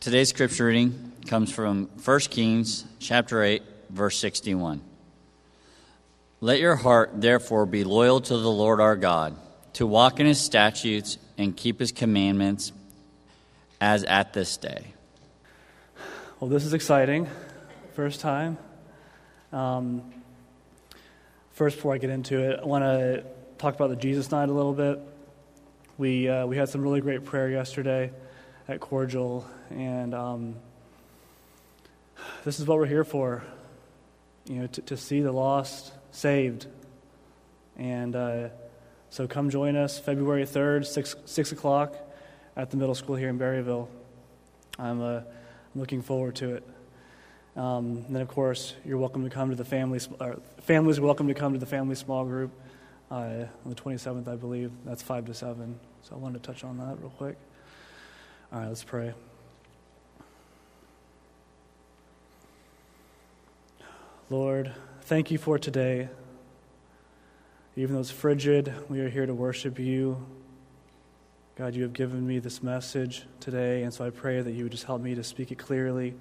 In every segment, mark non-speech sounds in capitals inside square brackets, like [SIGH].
Today's scripture reading comes from 1 Kings chapter 8 verse 61. Let your heart therefore be loyal to the Lord our God, to walk in his statutes and keep his commandments as at this day. Well, this is exciting. First time. Um, first, before I get into it, I want to talk about the Jesus Night a little bit. We, uh, we had some really great prayer yesterday at Cordial, and um, this is what we're here for you know, to, to see the lost saved. And uh, so come join us February 3rd, 6, 6 o'clock at the middle school here in Berryville. I'm uh, looking forward to it. Um, and then, of course, you're welcome to come to the family, families welcome to come to the family small group uh, on the 27th, I believe. That's 5 to 7. So I wanted to touch on that real quick. All right, let's pray. Lord, thank you for today. Even though it's frigid, we are here to worship you. God, you have given me this message today, and so I pray that you would just help me to speak it clearly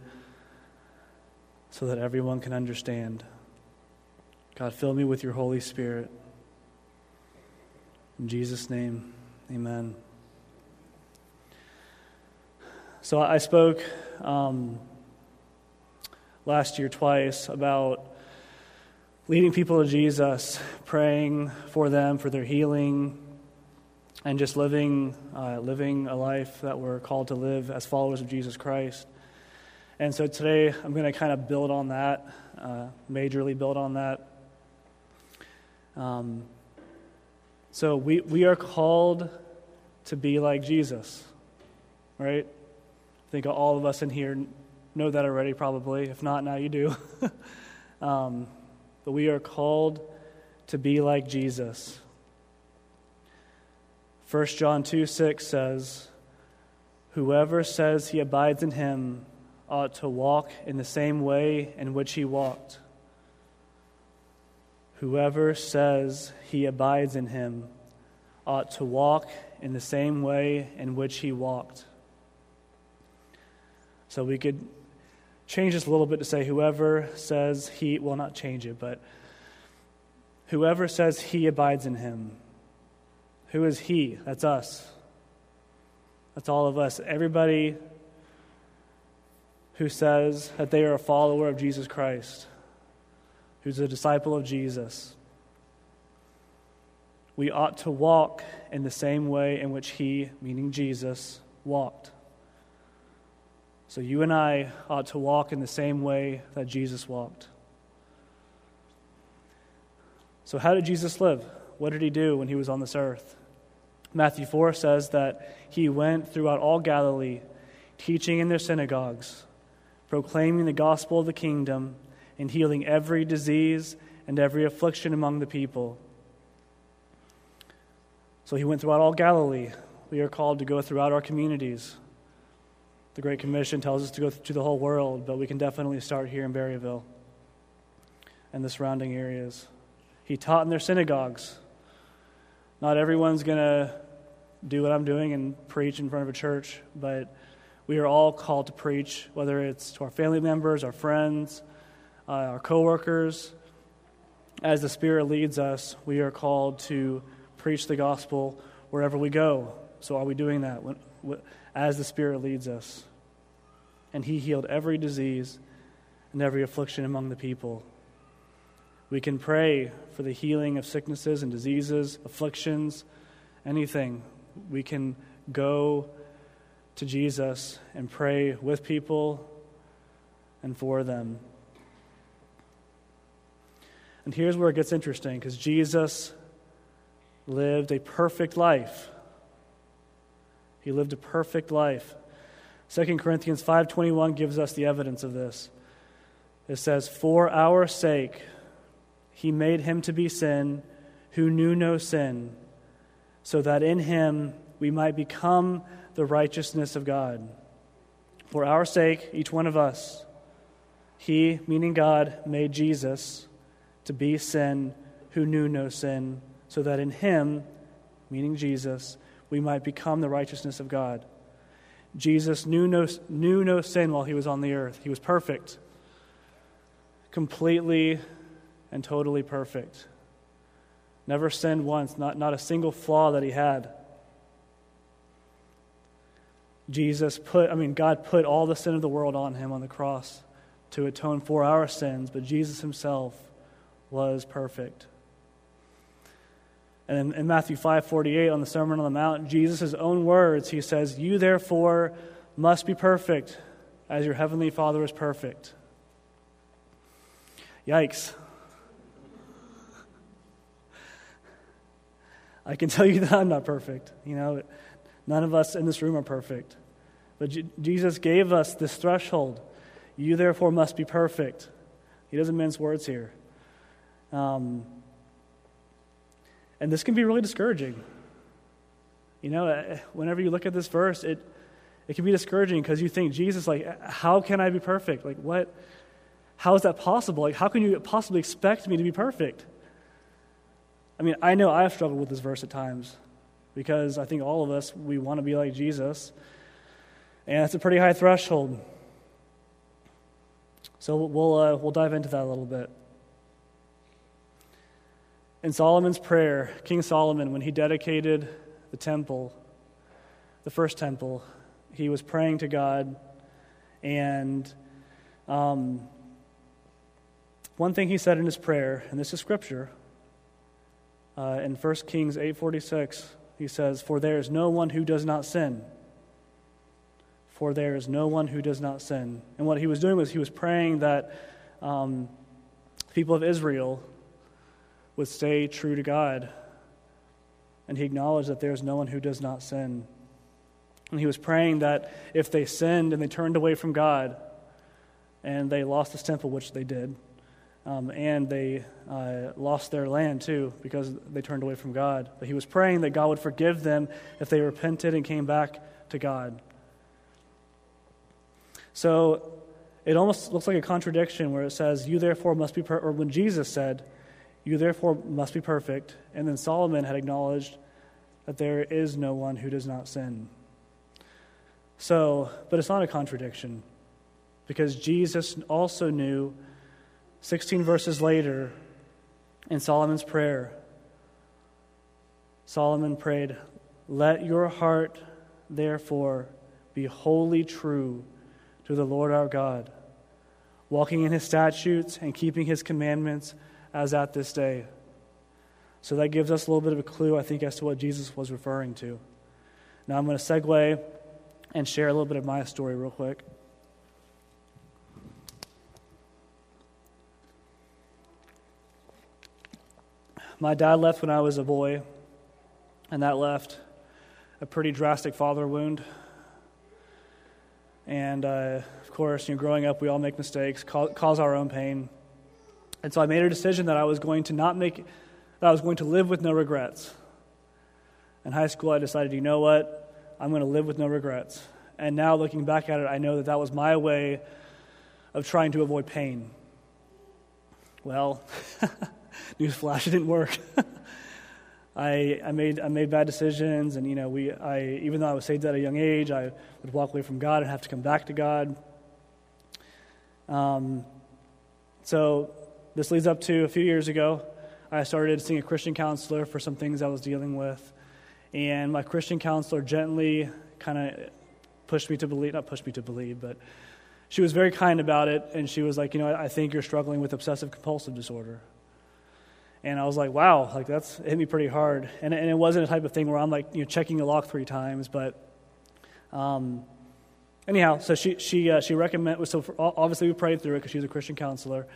so that everyone can understand. God, fill me with your Holy Spirit. In Jesus' name, amen. So I spoke um, last year twice about leading people to Jesus, praying for them, for their healing, and just living, uh, living a life that we're called to live as followers of Jesus Christ. And so today I'm going to kind of build on that, uh, majorly build on that. Um, so we, we are called to be like Jesus, right? I think all of us in here know that already, probably. If not, now you do. [LAUGHS] um, but we are called to be like Jesus. 1 John 2 6 says, Whoever says he abides in him ought to walk in the same way in which he walked. Whoever says he abides in him ought to walk in the same way in which he walked. So we could change this a little bit to say, whoever says he, well, not change it, but whoever says he abides in him. Who is he? That's us. That's all of us. Everybody who says that they are a follower of Jesus Christ, who's a disciple of Jesus. We ought to walk in the same way in which he, meaning Jesus, walked. So you and I ought to walk in the same way that Jesus walked. So, how did Jesus live? What did he do when he was on this earth? Matthew 4 says that he went throughout all Galilee, teaching in their synagogues, proclaiming the gospel of the kingdom, and healing every disease and every affliction among the people. So he went throughout all Galilee. We are called to go throughout our communities, the Great Commission tells us to go to the whole world, but we can definitely start here in Berryville and the surrounding areas. He taught in their synagogues. Not everyone's going to do what I'm doing and preach in front of a church, but we are all called to preach, whether it's to our family members, our friends, uh, our coworkers. As the Spirit leads us, we are called to preach the gospel wherever we go. So, are we doing that as the Spirit leads us? And he healed every disease and every affliction among the people. We can pray for the healing of sicknesses and diseases, afflictions, anything. We can go to Jesus and pray with people and for them. And here's where it gets interesting because Jesus lived a perfect life. He lived a perfect life. 2 Corinthians 5:21 gives us the evidence of this. It says, "For our sake he made him to be sin who knew no sin, so that in him we might become the righteousness of God." For our sake, each one of us, he, meaning God, made Jesus to be sin who knew no sin, so that in him, meaning Jesus, we might become the righteousness of God. Jesus knew no, knew no sin while he was on the earth. He was perfect, completely and totally perfect. Never sinned once, not, not a single flaw that he had. Jesus put, I mean, God put all the sin of the world on him on the cross to atone for our sins, but Jesus himself was perfect. And in, Matthew 5:48 on the Sermon on the Mount, Jesus' own words, he says, "You therefore must be perfect as your heavenly Father is perfect." Yikes. I can tell you that I'm not perfect. You know, none of us in this room are perfect. But J- Jesus gave us this threshold. You therefore must be perfect. He doesn't mince words here. Um, and this can be really discouraging. You know, uh, whenever you look at this verse, it, it can be discouraging because you think, Jesus, like, how can I be perfect? Like, what? How is that possible? Like, how can you possibly expect me to be perfect? I mean, I know I've struggled with this verse at times because I think all of us, we want to be like Jesus. And it's a pretty high threshold. So we'll, uh, we'll dive into that a little bit. In Solomon's prayer, King Solomon, when he dedicated the temple, the first temple, he was praying to God. And um, one thing he said in his prayer, and this is scripture, uh, in 1 Kings 8.46, he says, For there is no one who does not sin. For there is no one who does not sin. And what he was doing was he was praying that um, people of Israel would stay true to God. And he acknowledged that there is no one who does not sin. And he was praying that if they sinned and they turned away from God and they lost this temple, which they did, um, and they uh, lost their land too because they turned away from God. But he was praying that God would forgive them if they repented and came back to God. So it almost looks like a contradiction where it says, You therefore must be, per-, or when Jesus said, you therefore must be perfect. And then Solomon had acknowledged that there is no one who does not sin. So, but it's not a contradiction because Jesus also knew 16 verses later in Solomon's prayer, Solomon prayed, Let your heart therefore be wholly true to the Lord our God, walking in his statutes and keeping his commandments as at this day. So that gives us a little bit of a clue, I think, as to what Jesus was referring to. Now I'm going to segue and share a little bit of my story real quick. My dad left when I was a boy, and that left a pretty drastic father wound. And uh, of course, you know, growing up, we all make mistakes, cause our own pain. And so I made a decision that I was going to not make, that I was going to live with no regrets. In high school, I decided, you know what? I'm going to live with no regrets. And now, looking back at it, I know that that was my way of trying to avoid pain. Well, [LAUGHS] newsflash, it didn't work. [LAUGHS] I, I, made, I made bad decisions, and you know, we, I, even though I was saved at a young age, I would walk away from God and have to come back to God. Um, so this leads up to a few years ago. I started seeing a Christian counselor for some things I was dealing with. And my Christian counselor gently kind of pushed me to believe, not pushed me to believe, but she was very kind about it. And she was like, you know, I think you're struggling with obsessive compulsive disorder. And I was like, wow, like that's hit me pretty hard. And, and it wasn't a type of thing where I'm like, you know, checking a lock three times, but um, anyhow, so she, she, uh, she recommended, so for, obviously we prayed through it because she was a Christian counselor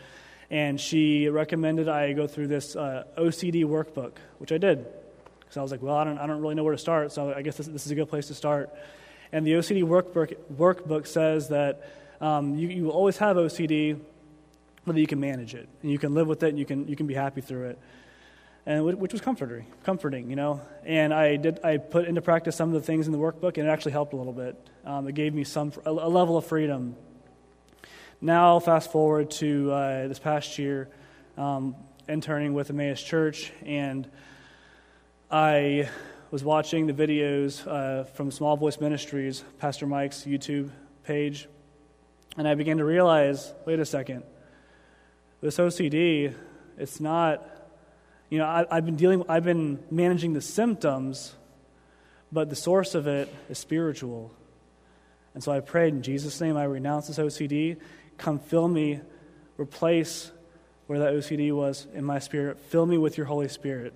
and she recommended I go through this uh, OCD workbook, which I did. Because I was like, well, I don't, I don't really know where to start, so I guess this, this is a good place to start. And the OCD workbook, workbook says that um, you, you will always have OCD, but that you can manage it, and you can live with it, and you can, you can be happy through it. And which was comforting, comforting, you know. And I did, I put into practice some of the things in the workbook, and it actually helped a little bit. Um, it gave me some a, a level of freedom now, fast forward to uh, this past year, um, interning with Emmaus Church, and I was watching the videos uh, from Small Voice Ministries, Pastor Mike's YouTube page, and I began to realize wait a second, this OCD, it's not, you know, I, I've been dealing, I've been managing the symptoms, but the source of it is spiritual. And so I prayed in Jesus' name, I renounce this OCD. Come fill me, replace where that OCD was in my spirit. Fill me with your Holy Spirit.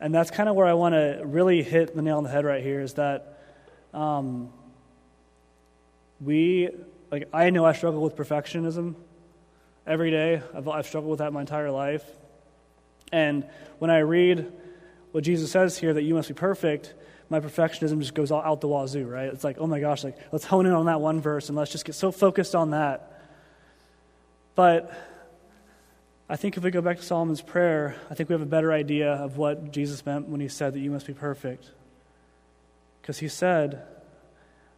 And that's kind of where I want to really hit the nail on the head right here is that um, we, like, I know I struggle with perfectionism every day. I've, I've struggled with that my entire life. And when I read what Jesus says here, that you must be perfect, my perfectionism just goes out the wazoo, right? It's like, oh my gosh, like, let's hone in on that one verse and let's just get so focused on that. But I think if we go back to Solomon's prayer, I think we have a better idea of what Jesus meant when he said that you must be perfect. Because he said,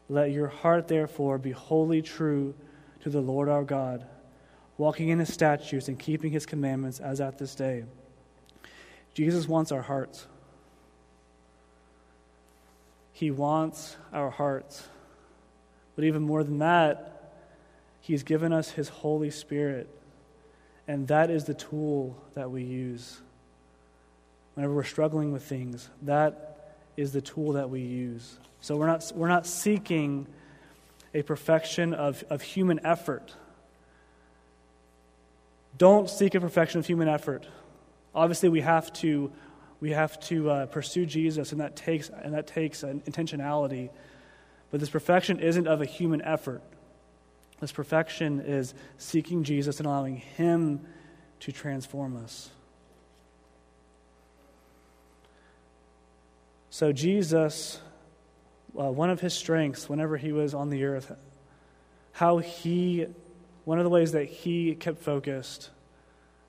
Let your heart therefore be wholly true to the Lord our God, walking in his statutes and keeping his commandments as at this day. Jesus wants our hearts. He wants our hearts. But even more than that, He's given us His Holy Spirit and that is the tool that we use. Whenever we're struggling with things, that is the tool that we use. So we're not, we're not seeking a perfection of, of human effort. Don't seek a perfection of human effort. Obviously, we have to, we have to uh, pursue Jesus, and that takes, and that takes an intentionality. But this perfection isn't of a human effort. This perfection is seeking Jesus and allowing Him to transform us. So, Jesus, uh, one of his strengths whenever he was on the earth, how he, one of the ways that he kept focused,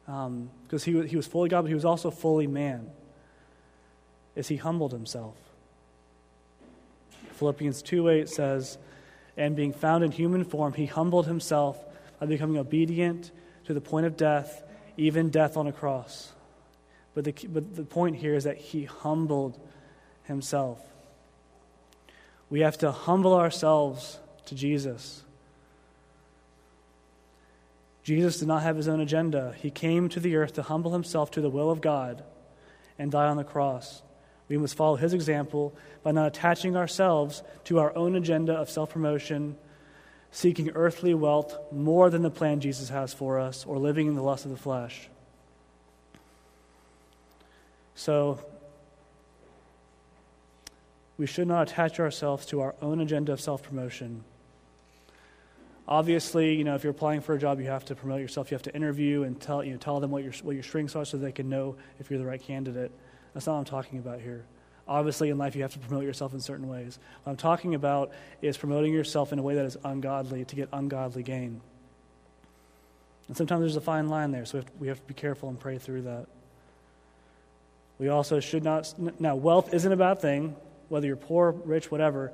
because um, he, he was fully God, but he was also fully man, is he humbled himself. Philippians 2 8 says, and being found in human form, he humbled himself by becoming obedient to the point of death, even death on a cross. But the, but the point here is that he humbled himself. We have to humble ourselves to Jesus. Jesus did not have his own agenda. He came to the earth to humble himself to the will of God and die on the cross. We must follow his example by not attaching ourselves to our own agenda of self promotion, seeking earthly wealth more than the plan Jesus has for us, or living in the lust of the flesh. So, we should not attach ourselves to our own agenda of self promotion. Obviously, you know, if you're applying for a job, you have to promote yourself. You have to interview and tell, you know, tell them what your, what your strengths are so they can know if you're the right candidate. That's not what I'm talking about here. Obviously, in life, you have to promote yourself in certain ways. What I'm talking about is promoting yourself in a way that is ungodly to get ungodly gain. And sometimes there's a fine line there, so we have, to, we have to be careful and pray through that. We also should not. Now, wealth isn't a bad thing, whether you're poor, rich, whatever.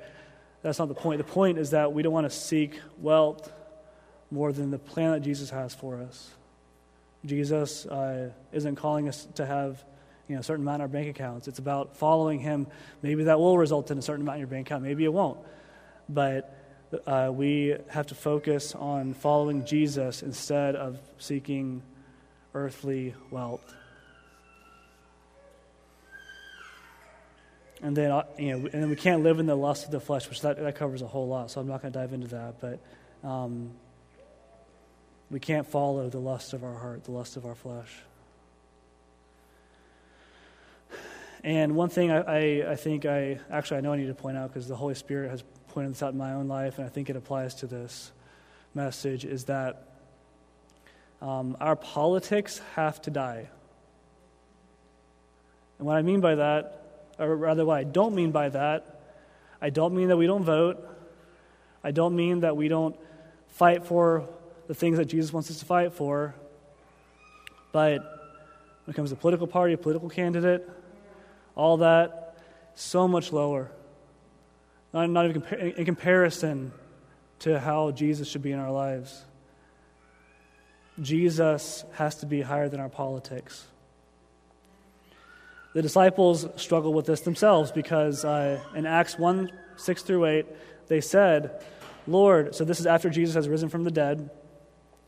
That's not the point. The point is that we don't want to seek wealth more than the plan that Jesus has for us. Jesus uh, isn't calling us to have you know, a certain amount in our bank accounts. It's about following Him. Maybe that will result in a certain amount in your bank account. Maybe it won't. But uh, we have to focus on following Jesus instead of seeking earthly wealth. And then, uh, you know, and then we can't live in the lust of the flesh, which that, that covers a whole lot. So I'm not going to dive into that. But um, we can't follow the lust of our heart, the lust of our flesh. And one thing I, I, I, think I actually I know I need to point out because the Holy Spirit has pointed this out in my own life, and I think it applies to this message is that um, our politics have to die. And what I mean by that, or rather, what I don't mean by that, I don't mean that we don't vote. I don't mean that we don't fight for the things that Jesus wants us to fight for. But when it comes to political party, a political candidate, all that, so much lower. Not, not even in comparison to how Jesus should be in our lives. Jesus has to be higher than our politics. The disciples struggle with this themselves because uh, in Acts 1 6 through 8, they said, Lord, so this is after Jesus has risen from the dead,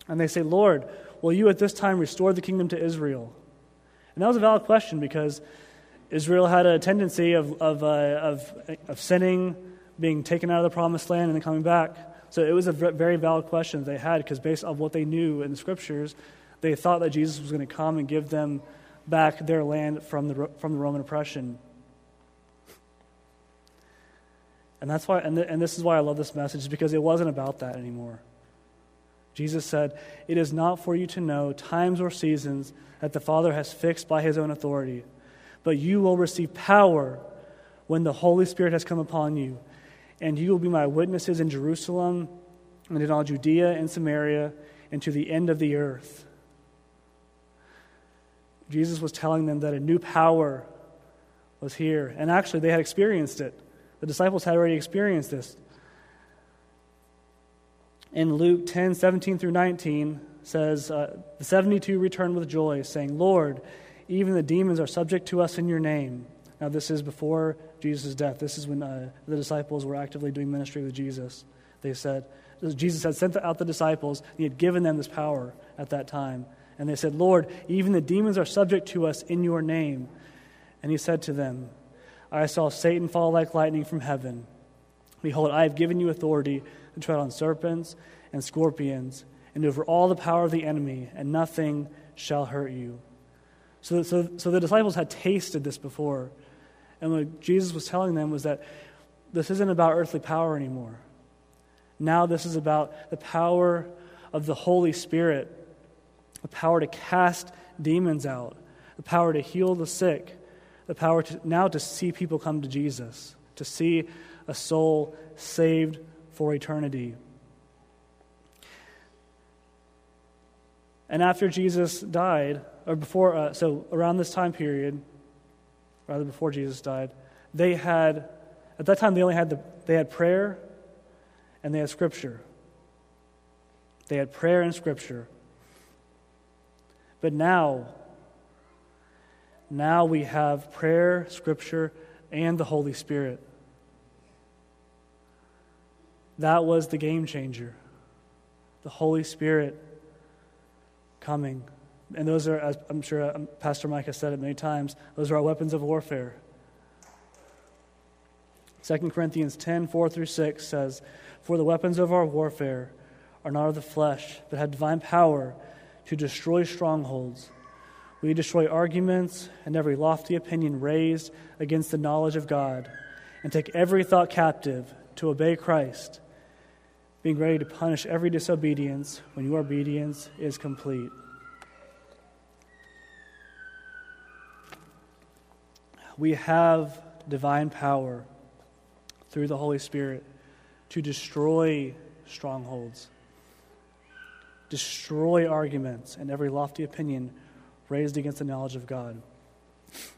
and they say, Lord, will you at this time restore the kingdom to Israel? And that was a valid question because Israel had a tendency of, of, uh, of, of sinning, being taken out of the promised land, and then coming back. So it was a very valid question they had because, based on what they knew in the scriptures, they thought that Jesus was going to come and give them back their land from the, from the Roman oppression. And that's why, and, th- and this is why I love this message, because it wasn't about that anymore. Jesus said, It is not for you to know times or seasons that the Father has fixed by his own authority, but you will receive power when the Holy Spirit has come upon you, and you will be my witnesses in Jerusalem and in all Judea and Samaria and to the end of the earth. Jesus was telling them that a new power was here. And actually, they had experienced it. The disciples had already experienced this. In Luke 10 17 through 19, says, uh, The 72 returned with joy, saying, Lord, even the demons are subject to us in your name. Now, this is before Jesus' death. This is when uh, the disciples were actively doing ministry with Jesus. They said, Jesus had sent out the disciples, he had given them this power at that time. And they said, Lord, even the demons are subject to us in your name. And he said to them, I saw Satan fall like lightning from heaven. Behold, I have given you authority to tread on serpents and scorpions and over all the power of the enemy, and nothing shall hurt you. So, so, so the disciples had tasted this before. And what Jesus was telling them was that this isn't about earthly power anymore. Now, this is about the power of the Holy Spirit the power to cast demons out, the power to heal the sick, the power to, now to see people come to Jesus, to see a soul saved for eternity. And after Jesus died, or before, uh, so around this time period, rather before Jesus died, they had, at that time, they only had the, they had prayer and they had scripture. They had prayer and scripture. But now, now we have prayer, scripture, and the Holy Spirit. That was the game changer. The Holy Spirit coming. And those are, as I'm sure um, Pastor Mike has said it many times, those are our weapons of warfare. 2 Corinthians 10 4 through 6 says, For the weapons of our warfare are not of the flesh, but have divine power to destroy strongholds. We destroy arguments and every lofty opinion raised against the knowledge of God, and take every thought captive to obey Christ, being ready to punish every disobedience when your obedience is complete. We have divine power through the Holy Spirit to destroy strongholds destroy arguments and every lofty opinion raised against the knowledge of God.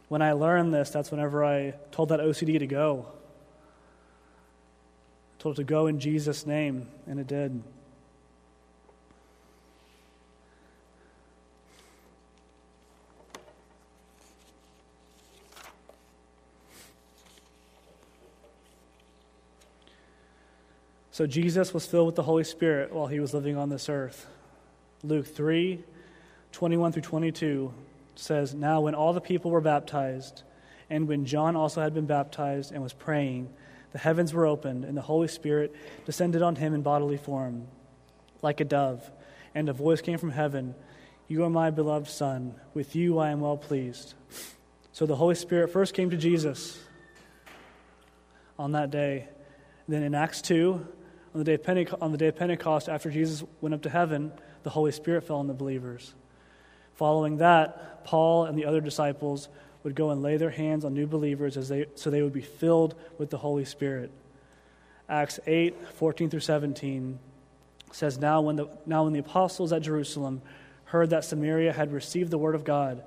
When I learned this, that's whenever I told that OCD to go. I told it to go in Jesus' name, and it did. So Jesus was filled with the Holy Spirit while he was living on this earth. Luke 3 21 through 22 says, Now when all the people were baptized, and when John also had been baptized and was praying, the heavens were opened, and the Holy Spirit descended on him in bodily form, like a dove. And a voice came from heaven You are my beloved Son. With you I am well pleased. So the Holy Spirit first came to Jesus on that day. Then in Acts 2, on the day of Pentecost, on the day of Pentecost after Jesus went up to heaven, the Holy Spirit fell on the believers. Following that, Paul and the other disciples would go and lay their hands on new believers as they, so they would be filled with the Holy Spirit. Acts 8, 14 through 17 says, now when, the, now when the apostles at Jerusalem heard that Samaria had received the word of God,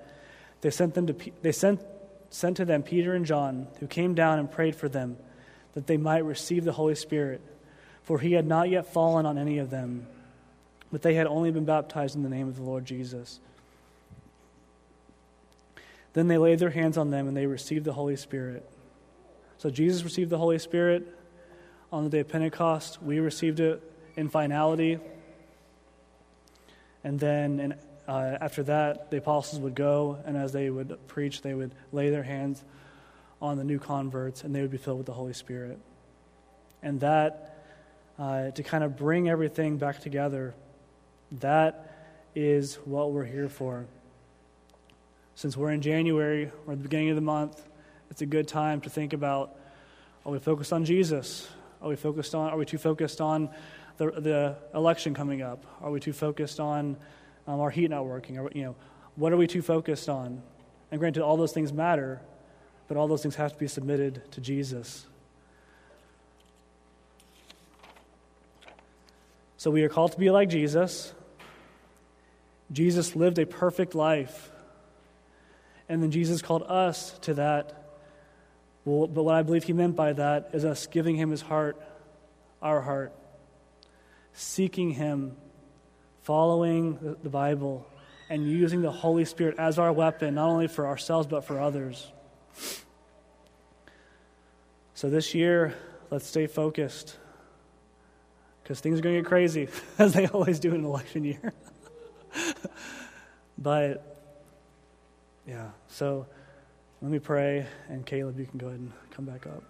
they sent, them to, they sent, sent to them Peter and John, who came down and prayed for them that they might receive the Holy Spirit, for he had not yet fallen on any of them but they had only been baptized in the name of the Lord Jesus. Then they laid their hands on them and they received the Holy Spirit. So Jesus received the Holy Spirit on the day of Pentecost. We received it in finality. And then in, uh, after that, the apostles would go, and as they would preach, they would lay their hands on the new converts, and they would be filled with the Holy Spirit. And that, uh, to kind of bring everything back together, that is what we're here for. Since we're in January, or the beginning of the month, it's a good time to think about are we focused on Jesus? Are we focused on, are we too focused on the, the election coming up? Are we too focused on um, our heat not working? Are, you know, what are we too focused on? And granted, all those things matter, but all those things have to be submitted to Jesus. So we are called to be like Jesus. Jesus lived a perfect life. And then Jesus called us to that. Well, but what I believe he meant by that is us giving him his heart, our heart, seeking him, following the Bible, and using the Holy Spirit as our weapon, not only for ourselves, but for others. So this year, let's stay focused because things are going to get crazy, [LAUGHS] as they always do in an election year. [LAUGHS] but, yeah, so let me pray, and Caleb, you can go ahead and come back up.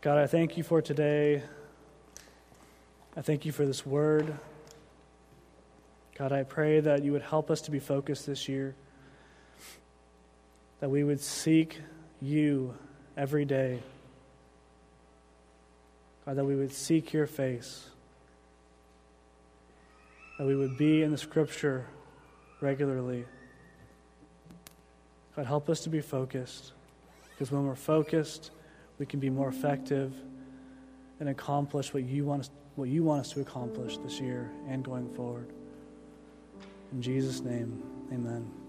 God, I thank you for today. I thank you for this word. God, I pray that you would help us to be focused this year, that we would seek you every day. God, that we would seek your face, that we would be in the scripture regularly. God, help us to be focused, because when we're focused, we can be more effective and accomplish what you want us, what you want us to accomplish this year and going forward. In Jesus' name, amen.